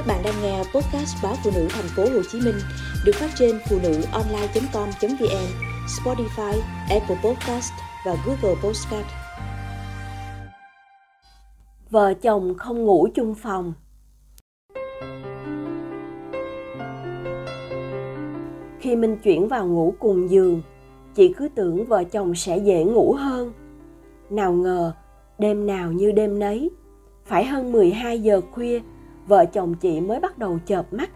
Các bạn đang nghe podcast báo phụ nữ thành phố Hồ Chí Minh được phát trên phụ nữ online.com.vn, Spotify, Apple Podcast và Google Podcast. Vợ chồng không ngủ chung phòng. Khi Minh chuyển vào ngủ cùng giường, chị cứ tưởng vợ chồng sẽ dễ ngủ hơn. Nào ngờ, đêm nào như đêm nấy, phải hơn 12 giờ khuya vợ chồng chị mới bắt đầu chợp mắt.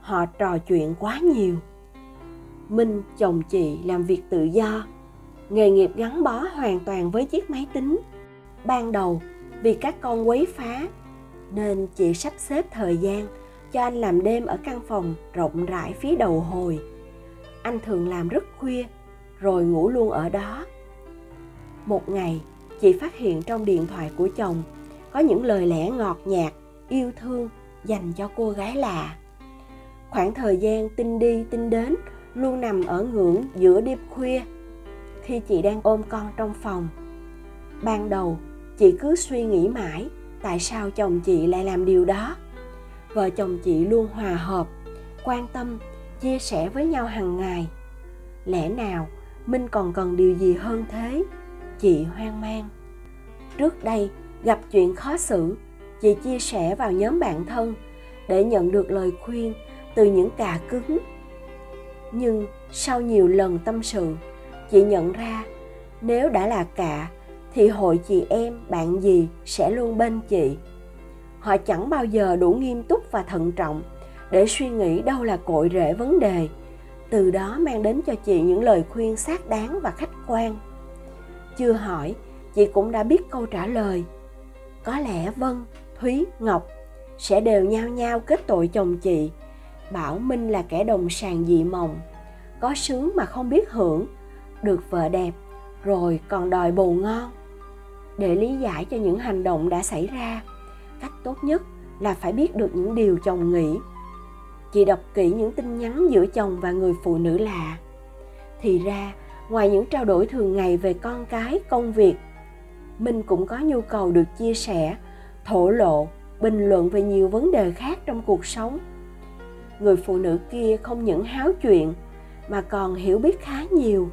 Họ trò chuyện quá nhiều. Minh, chồng chị làm việc tự do. Nghề nghiệp gắn bó hoàn toàn với chiếc máy tính. Ban đầu, vì các con quấy phá, nên chị sắp xếp thời gian cho anh làm đêm ở căn phòng rộng rãi phía đầu hồi. Anh thường làm rất khuya, rồi ngủ luôn ở đó. Một ngày, chị phát hiện trong điện thoại của chồng có những lời lẽ ngọt nhạt yêu thương dành cho cô gái lạ. Khoảng thời gian tinh đi tinh đến luôn nằm ở ngưỡng giữa đêm khuya, khi chị đang ôm con trong phòng. Ban đầu, chị cứ suy nghĩ mãi, tại sao chồng chị lại làm điều đó? Vợ chồng chị luôn hòa hợp, quan tâm, chia sẻ với nhau hàng ngày. Lẽ nào minh còn cần điều gì hơn thế? Chị hoang mang. Trước đây gặp chuyện khó xử chị chia sẻ vào nhóm bạn thân để nhận được lời khuyên từ những cà cứng. Nhưng sau nhiều lần tâm sự, chị nhận ra nếu đã là cạ thì hội chị em, bạn gì sẽ luôn bên chị. Họ chẳng bao giờ đủ nghiêm túc và thận trọng để suy nghĩ đâu là cội rễ vấn đề. Từ đó mang đến cho chị những lời khuyên xác đáng và khách quan. Chưa hỏi, chị cũng đã biết câu trả lời. Có lẽ vâng Thúy, Ngọc sẽ đều nhao nhao kết tội chồng chị. Bảo Minh là kẻ đồng sàng dị mộng, có sướng mà không biết hưởng, được vợ đẹp, rồi còn đòi bồ ngon. Để lý giải cho những hành động đã xảy ra, cách tốt nhất là phải biết được những điều chồng nghĩ. Chị đọc kỹ những tin nhắn giữa chồng và người phụ nữ lạ. Thì ra, ngoài những trao đổi thường ngày về con cái, công việc, Minh cũng có nhu cầu được chia sẻ thổ lộ, bình luận về nhiều vấn đề khác trong cuộc sống. Người phụ nữ kia không những háo chuyện, mà còn hiểu biết khá nhiều.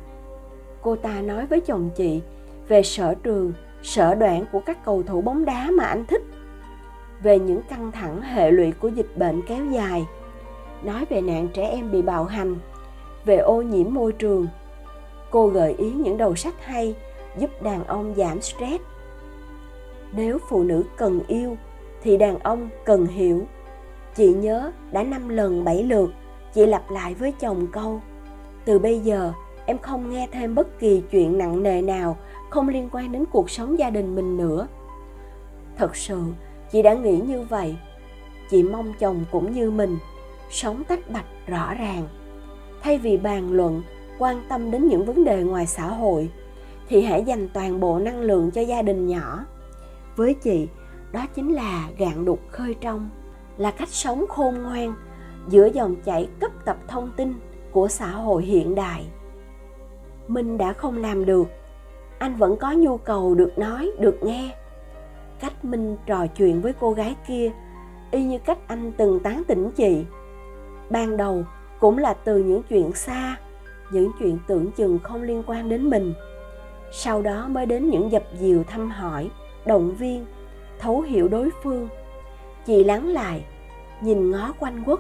Cô ta nói với chồng chị về sở trường, sở đoạn của các cầu thủ bóng đá mà anh thích, về những căng thẳng hệ lụy của dịch bệnh kéo dài. Nói về nạn trẻ em bị bạo hành, về ô nhiễm môi trường, cô gợi ý những đầu sách hay giúp đàn ông giảm stress nếu phụ nữ cần yêu, thì đàn ông cần hiểu. Chị nhớ đã năm lần bảy lượt, chị lặp lại với chồng câu, từ bây giờ, em không nghe thêm bất kỳ chuyện nặng nề nào, không liên quan đến cuộc sống gia đình mình nữa. Thật sự, chị đã nghĩ như vậy. Chị mong chồng cũng như mình, sống tách bạch rõ ràng. Thay vì bàn luận, quan tâm đến những vấn đề ngoài xã hội, thì hãy dành toàn bộ năng lượng cho gia đình nhỏ với chị, đó chính là gạn đục khơi trong, là cách sống khôn ngoan giữa dòng chảy cấp tập thông tin của xã hội hiện đại. Mình đã không làm được, anh vẫn có nhu cầu được nói, được nghe. Cách minh trò chuyện với cô gái kia y như cách anh từng tán tỉnh chị. Ban đầu cũng là từ những chuyện xa, những chuyện tưởng chừng không liên quan đến mình. Sau đó mới đến những dập dìu thăm hỏi động viên, thấu hiểu đối phương. Chị lắng lại, nhìn ngó quanh quất.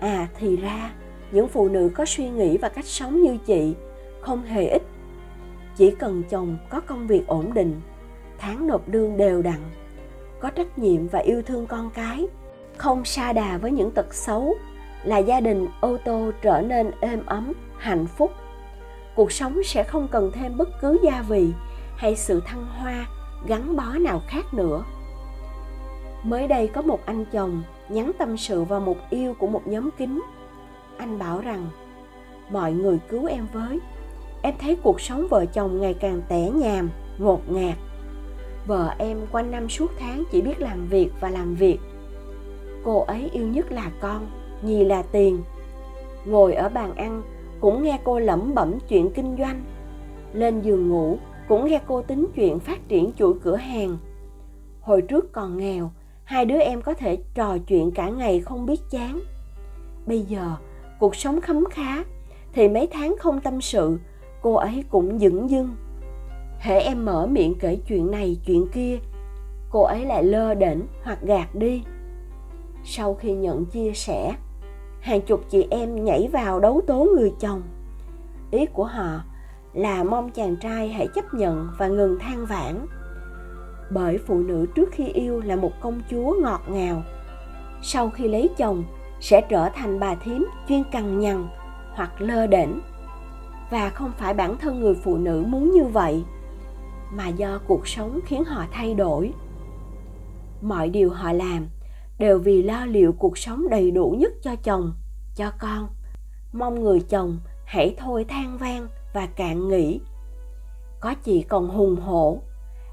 À thì ra, những phụ nữ có suy nghĩ và cách sống như chị không hề ít. Chỉ cần chồng có công việc ổn định, tháng nộp lương đều đặn, có trách nhiệm và yêu thương con cái, không xa đà với những tật xấu, là gia đình ô tô trở nên êm ấm, hạnh phúc. Cuộc sống sẽ không cần thêm bất cứ gia vị hay sự thăng hoa gắn bó nào khác nữa. Mới đây có một anh chồng nhắn tâm sự vào mục yêu của một nhóm kính. anh bảo rằng, mọi người cứu em với. Em thấy cuộc sống vợ chồng ngày càng tẻ nhàm, ngột ngạt. Vợ em quanh năm suốt tháng chỉ biết làm việc và làm việc. Cô ấy yêu nhất là con, nhì là tiền. Ngồi ở bàn ăn cũng nghe cô lẩm bẩm chuyện kinh doanh. Lên giường ngủ cũng nghe cô tính chuyện phát triển chuỗi cửa hàng. Hồi trước còn nghèo, hai đứa em có thể trò chuyện cả ngày không biết chán. Bây giờ, cuộc sống khấm khá, thì mấy tháng không tâm sự, cô ấy cũng dững dưng. Hễ em mở miệng kể chuyện này, chuyện kia, cô ấy lại lơ đễnh hoặc gạt đi. Sau khi nhận chia sẻ, hàng chục chị em nhảy vào đấu tố người chồng. Ý của họ là mong chàng trai hãy chấp nhận và ngừng than vãn. Bởi phụ nữ trước khi yêu là một công chúa ngọt ngào. Sau khi lấy chồng, sẽ trở thành bà thím chuyên cằn nhằn hoặc lơ đễnh. Và không phải bản thân người phụ nữ muốn như vậy, mà do cuộc sống khiến họ thay đổi. Mọi điều họ làm đều vì lo liệu cuộc sống đầy đủ nhất cho chồng, cho con. Mong người chồng hãy thôi than vang và cạn nghĩ có chị còn hùng hổ,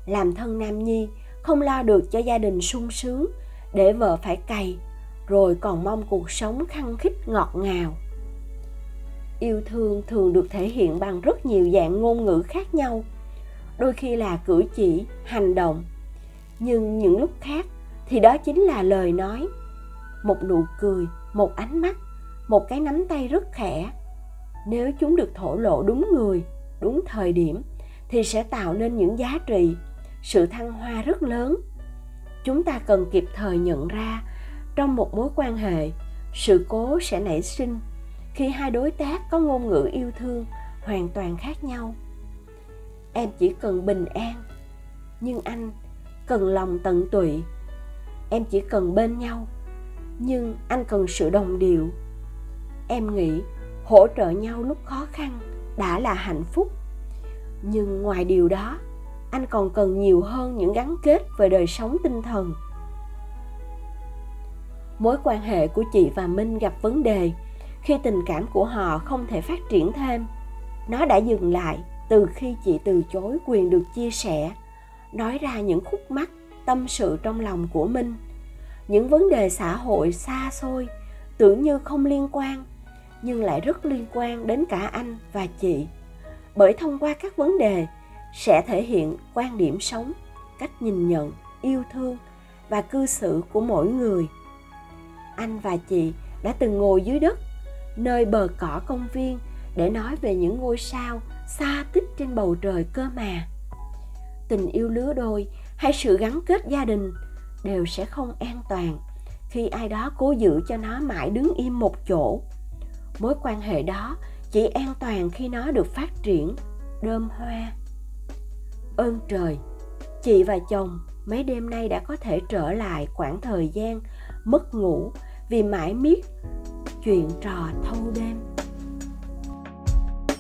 làm thân nam nhi, không lo được cho gia đình sung sướng, để vợ phải cày, rồi còn mong cuộc sống khăng khít ngọt ngào. Yêu thương thường được thể hiện bằng rất nhiều dạng ngôn ngữ khác nhau, đôi khi là cử chỉ, hành động. Nhưng những lúc khác thì đó chính là lời nói. Một nụ cười, một ánh mắt, một cái nắm tay rất khẽ nếu chúng được thổ lộ đúng người, đúng thời điểm, thì sẽ tạo nên những giá trị, sự thăng hoa rất lớn. Chúng ta cần kịp thời nhận ra, trong một mối quan hệ, sự cố sẽ nảy sinh khi hai đối tác có ngôn ngữ yêu thương hoàn toàn khác nhau. Em chỉ cần bình an, nhưng anh cần lòng tận tụy. Em chỉ cần bên nhau, nhưng anh cần sự đồng điệu. Em nghĩ hỗ trợ nhau lúc khó khăn đã là hạnh phúc. Nhưng ngoài điều đó, anh còn cần nhiều hơn những gắn kết về đời sống tinh thần. Mối quan hệ của chị và minh gặp vấn đề khi tình cảm của họ không thể phát triển thêm. Nó đã dừng lại từ khi chị từ chối quyền được chia sẻ, nói ra những khúc mắc, tâm sự trong lòng của minh. Những vấn đề xã hội xa xôi, tưởng như không liên quan nhưng lại rất liên quan đến cả anh và chị. Bởi thông qua các vấn đề, sẽ thể hiện quan điểm sống, cách nhìn nhận, yêu thương và cư xử của mỗi người. Anh và chị đã từng ngồi dưới đất, nơi bờ cỏ công viên để nói về những ngôi sao xa tích trên bầu trời cơ mà. Tình yêu lứa đôi hay sự gắn kết gia đình đều sẽ không an toàn khi ai đó cố giữ cho nó mãi đứng im một chỗ mối quan hệ đó chỉ an toàn khi nó được phát triển đơm hoa. Ơn trời, chị và chồng mấy đêm nay đã có thể trở lại khoảng thời gian mất ngủ vì mãi miết chuyện trò thâu đêm.